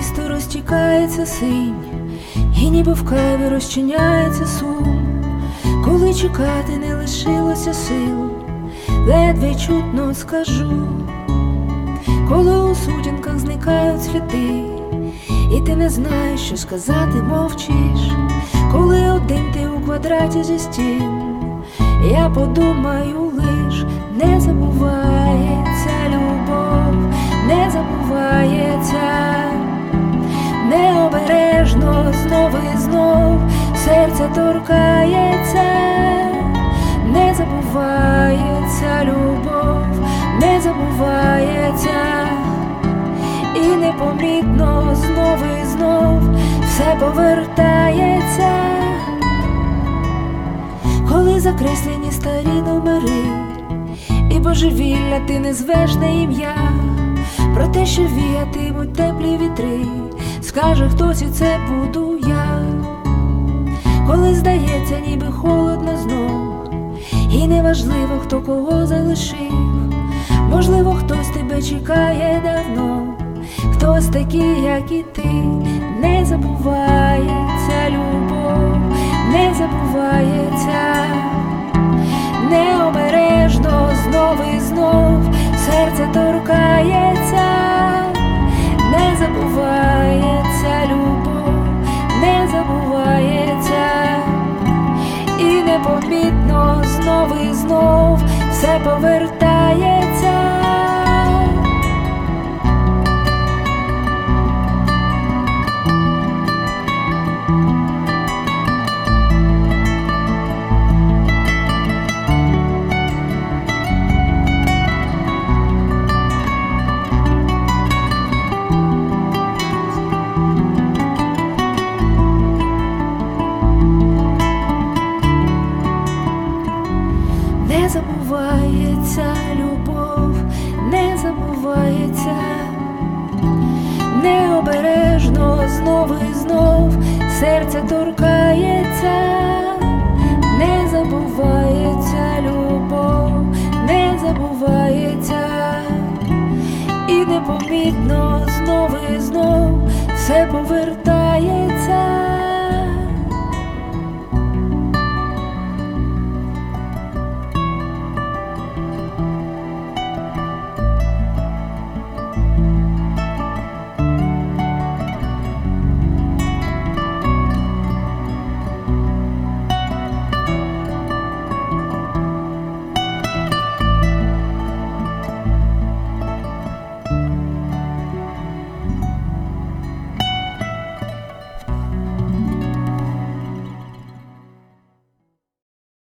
розливається синь, і ніби в каві розчиняється сум, коли чекати не лишилося сил, ледве чутно скажу, коли у сутінках зникають сліди, і ти не знаєш, що сказати, мовчиш, коли один ти у квадраті зі стін, я подумаю лиш, не забувається торкається, не забувається любов, не забувається, і непомітно знов і знов все повертається, коли закреслені старі номери, і божевілля ти не звеш на ім'я, про те, що віятимуть теплі вітри, скаже хтось, і це буду я, коли здається, ніби холодно знов, і неважливо, хто кого залишив, можливо, хтось тебе чекає давно, хтось такий, як і ти, не забувається любов, не забувається. Необережно знов і знов. Серце торкається, не забувається любов, не забувається, непомітно знов і знов все повертається. Забувається любов, не забувається, необережно знов і знов серце торкається, не забувається любов, не забувається, і непомітно знов і знов все повертається.